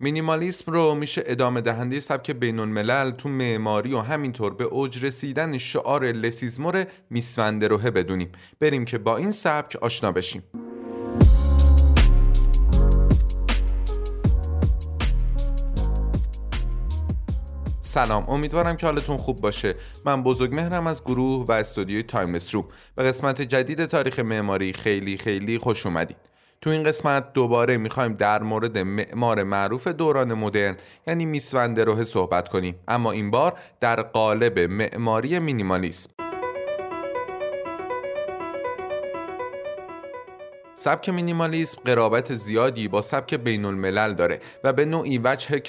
مینیمالیسم رو میشه ادامه دهنده سبک بین الملل تو معماری و همینطور به اوج رسیدن شعار لسیزمور میسوندروهه بدونیم. بریم که با این سبک آشنا بشیم. سلام امیدوارم که حالتون خوب باشه. من بزرگ مهرم از گروه و استودیوی تایملس روم. به قسمت جدید تاریخ معماری خیلی خیلی خوش اومدید تو این قسمت دوباره می‌خوایم در مورد معمار معروف دوران مدرن یعنی میسوندروه صحبت کنیم. اما این بار در قالب معماری مینیمالیسم. سبک مینیمالیسم قرابت زیادی با سبک بین الملل داره و به نوعی وجه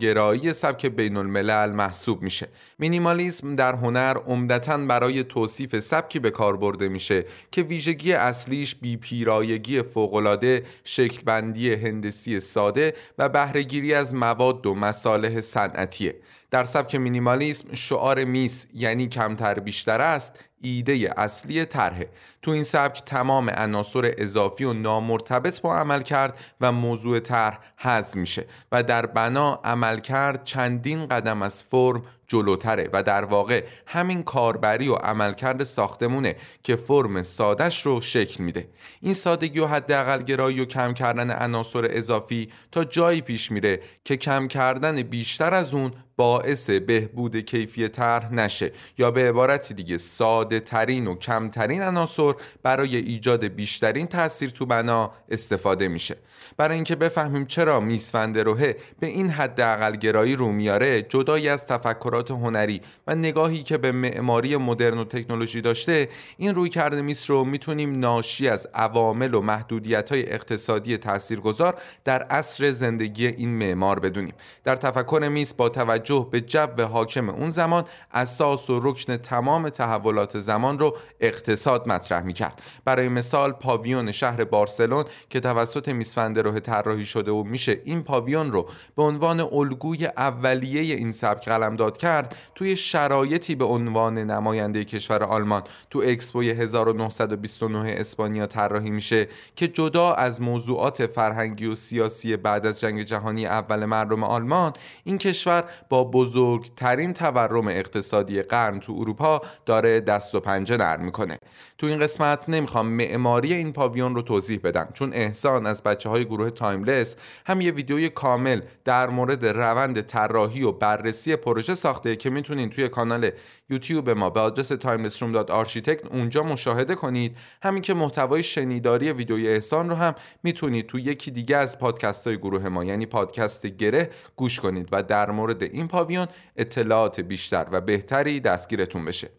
گرایی سبک بین الملل محسوب میشه. مینیمالیسم در هنر عمدتا برای توصیف سبکی به کار برده میشه که ویژگی اصلیش بی پیرایگی فوقالعاده، شکلبندی هندسی ساده و بهرهگیری از مواد و مصالح صنعتیه. در سبک مینیمالیسم شعار میس یعنی کمتر بیشتر است ایده اصلی طرحه. تو این سبک تمام عناصر اضافی و نامرتبط با عمل کرد و موضوع طرح حذف میشه و در بنا عمل کرد چندین قدم از فرم جلوتره و در واقع همین کاربری و عملکرد ساختمونه که فرم سادش رو شکل میده. این سادگی و حداقل گرایی و کم کردن عناصر اضافی تا جایی پیش میره که کم کردن بیشتر از اون باعث بهبود کیفی طرح نشه یا به عبارتی دیگه ساده ترین و کمترین عناصر برای ایجاد بیشترین تاثیر تو بنا استفاده میشه. برای اینکه بفهمیم چرا میسفند روحه به این حد گرایی رو میاره جدایی از تفکرات هنری و نگاهی که به معماری مدرن و تکنولوژی داشته این روی کرده میس رو می‌تونیم ناشی از عوامل و محدودیت های اقتصادی تاثیرگذار در عصر زندگی این معمار بدونیم. در تفکر میس با توجه به جو حاکم اون زمان اساس و رکن تمام تحولات زمان رو اقتصاد مطرح می‌کرد. برای مثال پاویون شهر بارسلون که توسط میسفندروه طراحی شده و میشه این پاویون رو به عنوان الگوی اولیه این سبک قلمداد کرد توی شرایطی به عنوان نماینده کشور آلمان. تو اکسپوی 1929 اسپانیا طراحی میشه که جدا از موضوعات فرهنگی و سیاسی بعد از جنگ جهانی اول مردم آلمان این کشور با بزرگترین تورم اقتصادی قرن تو اروپا داره دست و پنجه نرم می‌کنه. تو این قسمت نمی‌خوام معماری این پاویون رو توضیح بدم چون احسان از بچه های گروه Timeless هم یه ویدیوی کامل در مورد روند طراحی و بررسی پروژه ساخته که می‌تونین توی کانال یوتیوب ما به آدرس timelessroom.architect اونجا مشاهده کنید. همین که محتوای شنیداری ویدیوی احسان رو هم می‌تونید توی یکی دیگه از پادکست های گروه ما یعنی پادکست گره گوش کنید و در مورد این پاویون اطلاعات بیشتر و بهتری دستگیرتون بشه.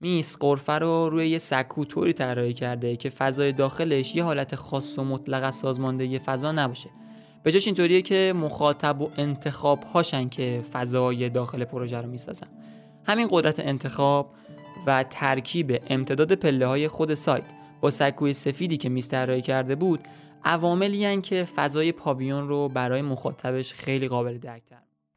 میس قرفه رو روی یه سکو طوری طراحی کرده که فضای داخلش یه حالت خاص و مطلق از سازماندهی فضا نباشه. به جاش اینطوریه که مخاطب و انتخاب هاشن که فضای داخل پروژه رو می‌سازن. همین قدرت انتخاب و ترکیب امتداد پله های خود سایت با سکوی سفیدی که میز کرده بود عواملی که فضای پاویون رو برای مخاطبش خیلی قابل درک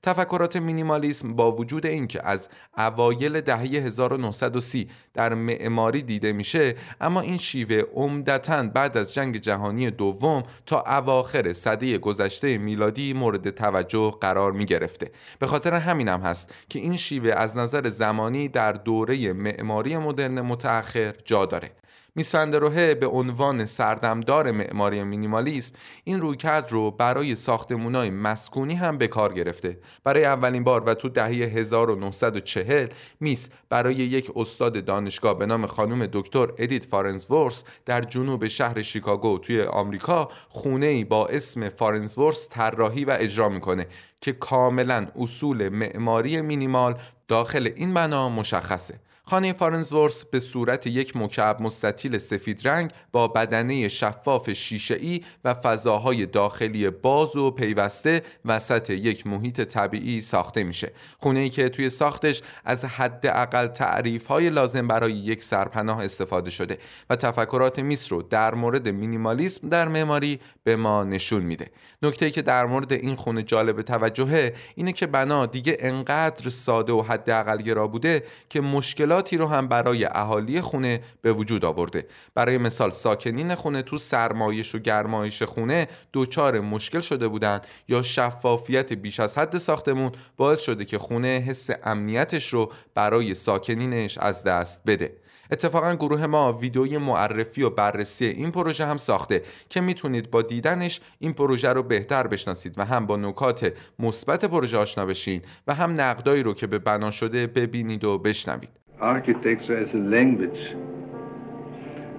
تفکرات مینیمالیسم با وجود اینکه از اوایل دهه 1930 در معماری دیده میشه اما این شیوه عمدتا بعد از جنگ جهانی دوم تا اواخر سده گذشته میلادی مورد توجه قرار می گرفته به خاطر همینم هم هست که این شیوه از نظر زمانی در دوره معماری مدرن متأخر جا داره. میس فن در روهه به عنوان سردمدار معماری مینیمالیسم این رویکرد رو برای ساختمونای مسکونی هم به کار گرفته. برای اولین بار و تو دهه 1940 میس برای یک استاد دانشگاه به نام خانم دکتر ادیت فارنزورس در جنوب شهر شیکاگو توی آمریکا خونه ای با اسم فارنزورس طراحی و اجرا می‌کنه که کاملا اصول معماری مینیمال داخل این بنا مشخصه. خانه فارنزورس به صورت یک مکعب مستطیل سفید رنگ با بدنه شفاف شیشه‌ای و فضاهای داخلی باز و پیوسته وسط یک محیط طبیعی ساخته میشه. خونه ای که توی ساختش از حداقل تعریف های لازم برای یک سرپناه استفاده شده و تفکرات میس رو در مورد مینیمالیسم در معماری به ما نشون میده. نکته که در مورد این خونه جالب توجهه اینه که بنا دیگه انقدر ساده و حداقل گرا بوده که مشکلات مشکلاتی رو هم برای اهالی خونه به وجود آورده. برای مثال ساکنین خونه تو سرمایش و گرمایش خونه دچار مشکل شده بودند یا شفافیت بیش از حد ساختمون باعث شده که خونه حس امنیتش رو برای ساکنینش از دست بده. اتفاقا گروه ما ویدیوی معرفی و بررسی این پروژه هم ساخته که می‌تونید با دیدنش این پروژه رو بهتر بشناسید و هم با نکات مثبت پروژه آشنا بشین و هم نقدایی رو که به بنا شده ببینید و بشنوید. Architecture as a language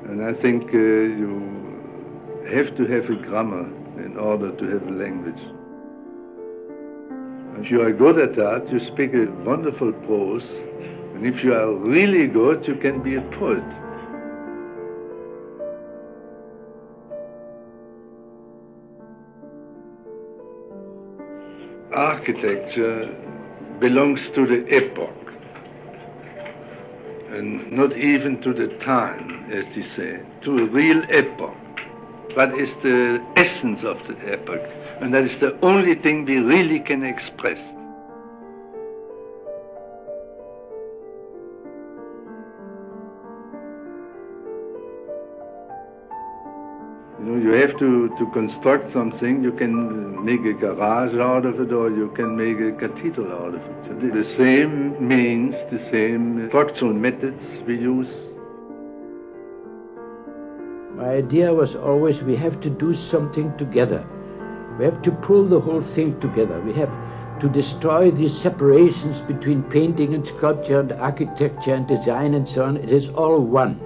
and I think uh, you have to have a grammar in order to have a language. If you are good at that, you speak a wonderful prose And if you are really good, you can be a poet. Architecture belongs to the epoch and not even to the time, as they say, to a real epoch. That is the essence of the epoch, and that is the only thing we really can express. You have to, to construct something, you can make a garage out of it or you can make a cathedral out of it. The same means, the same structural methods we use. My idea was always we have to do something together. We have to pull the whole thing together. We have to destroy these separations between painting and sculpture and architecture and design and so on. It is all one.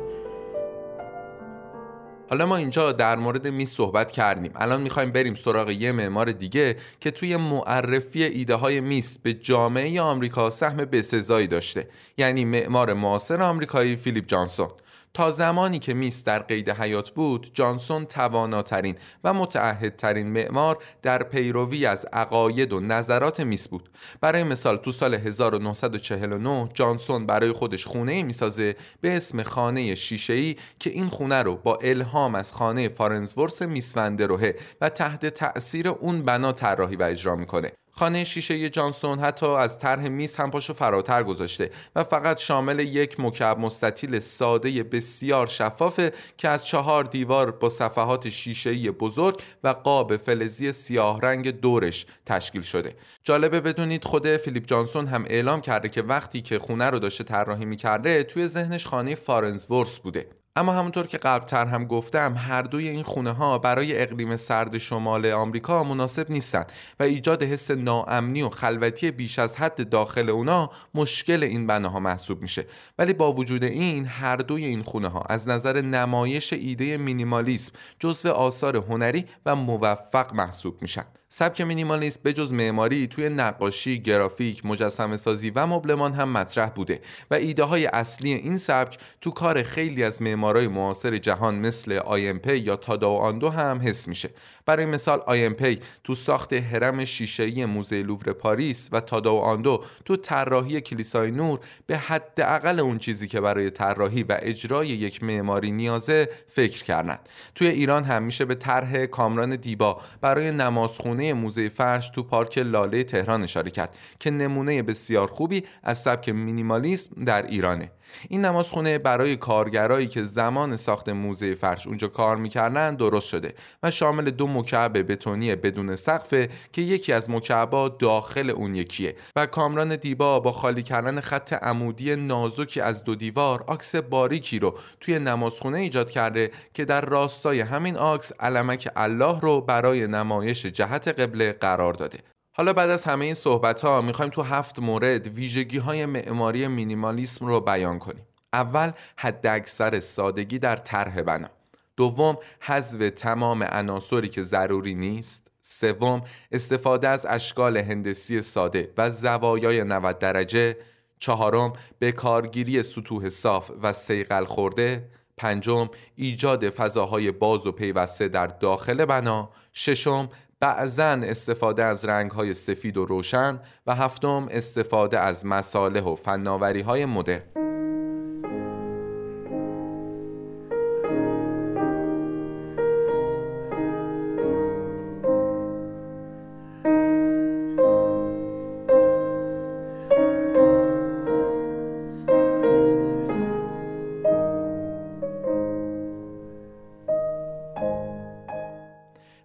حالا ما اینجا در مورد میز صحبت کردیم. الان می‌خوایم بریم سراغ یه معمار دیگه که توی معرفی ایده های میس به جامعه آمریکا سهم بسزایی داشته. یعنی معمار معاصر آمریکایی فیلیپ جانسون. تا زمانی که میس در قید حیات بود جانسون تواناترین و متعهدترین معمار در پیروی از عقاید و نظرات میس بود. برای مثال تو سال 1949 جانسون برای خودش خونه می‌سازه به اسم خانه شیشه‌ای که این خونه رو با الهام از خانه فارنزورس میسوندروهه و تحت تأثیر اون بنا طراحی و اجرا می‌کنه. خانه شیشه جانسون حتی از طرح میز هم پاشو فراتر گذاشته و فقط شامل یک مکعب مستطیل ساده بسیار شفافه که از چهار دیوار با صفحات شیشه‌ای بزرگ و قاب فلزی سیاه رنگ دورش تشکیل شده. جالبه بدونید خود فیلیپ جانسون هم اعلام کرده که وقتی که خونه رو داشته طراحی می‌کرده توی ذهنش خانه فارنزورس بوده. اما همونطور که قبلتر هم گفتم هر دوی این خونه ها برای اقلیم سرد شمال آمریکا مناسب نیستند و ایجاد حس ناامنی و خلوتی بیش از حد داخل اونا مشکل این بناها محسوب میشه. ولی با وجود این هر دوی این خونه ها از نظر نمایش ایده مینیمالیسم جزو آثار هنری و موفق محسوب میشن. سبک مینیمالیسم به جز معماری توی نقاشی، گرافیک، مجسمه سازی و مبلمان هم مطرح بوده و ایده های اصلی این سبک تو کار خیلی از معمارای معاصر جهان مثل آیمپی یا تاداو آندو هم حس میشه. برای مثال آی ام پی تو ساخت هرم شیشه‌ای موزه لوور پاریس و تادائو آندو تو طراحی کلیسای نور به حداقل اون چیزی که برای طراحی و اجرای یک معماری نیازه فکر کردن. توی ایران هم میشه به طرح کامران دیبا برای نمازخونه موزه فرش تو پارک لاله تهران اشاره کرد که نمونه بسیار خوبی از سبک مینیمالیسم در ایرانه این نمازخونه برای کارگرایی که زمان ساخت موزه فرش اونجا کار می‌کردن درست شده و شامل دو مکعب بتونی بدون سقفه که یکی از مکعبا داخل اون یکیه و کامران دیبا با خالی کردن خط عمودی نازکی از دو دیوار آکس باریکی رو توی نمازخونه ایجاد کرده که در راستای همین آکس علمک الله رو برای نمایش جهت قبله قرار داده. حالا بعد از همه این صحبت ها می‌خوایم تو هفت مورد ویژگی های معماری مینیمالیسم رو بیان کنیم. اول حد اکثر سادگی در طرح بنا. دوم حذف تمام عناصری که ضروری نیست. سوم استفاده از اشکال هندسی ساده و زوایای 90 درجه. چهارم به کارگیری سطوح صاف و سیقل خورده. پنجم ایجاد فضاهای باز و پیوسته در داخل بنا. ششم بعضا استفاده از رنگ های سفید و روشن و هفتم استفاده از مصالح و فناوری های مدرن.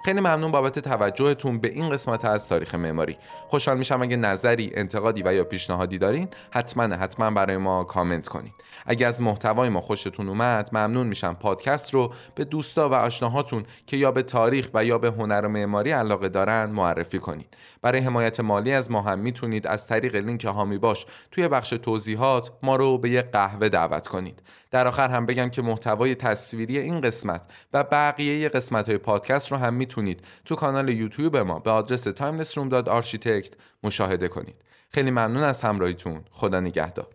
خیلی ممنون بابت توجهتون به این قسمت از تاریخ معماری. خوشحال میشم اگه نظری انتقادی و یا پیشنهادی دارین حتما حتما برای ما کامنت کنید اگه از محتوای ما خوشتون اومد ممنون میشم پادکست رو به دوستا و آشناهاتون که یا به تاریخ و یا به هنر و معماری علاقه دارن معرفی کنید برای حمایت مالی از ما هم می‌تونید از طریق لینک هامی باش توی بخش توضیحات ما رو به یه قهوه دعوت کنید. در آخر هم بگم که محتوای تصویری این قسمت و بقیه قسمت های پادکست رو هم می‌تونید تو کانال یوتیوب ما به آدرس timelessroom.architect مشاهده کنید. خیلی ممنون از همراهیتون. خدا نگهدار.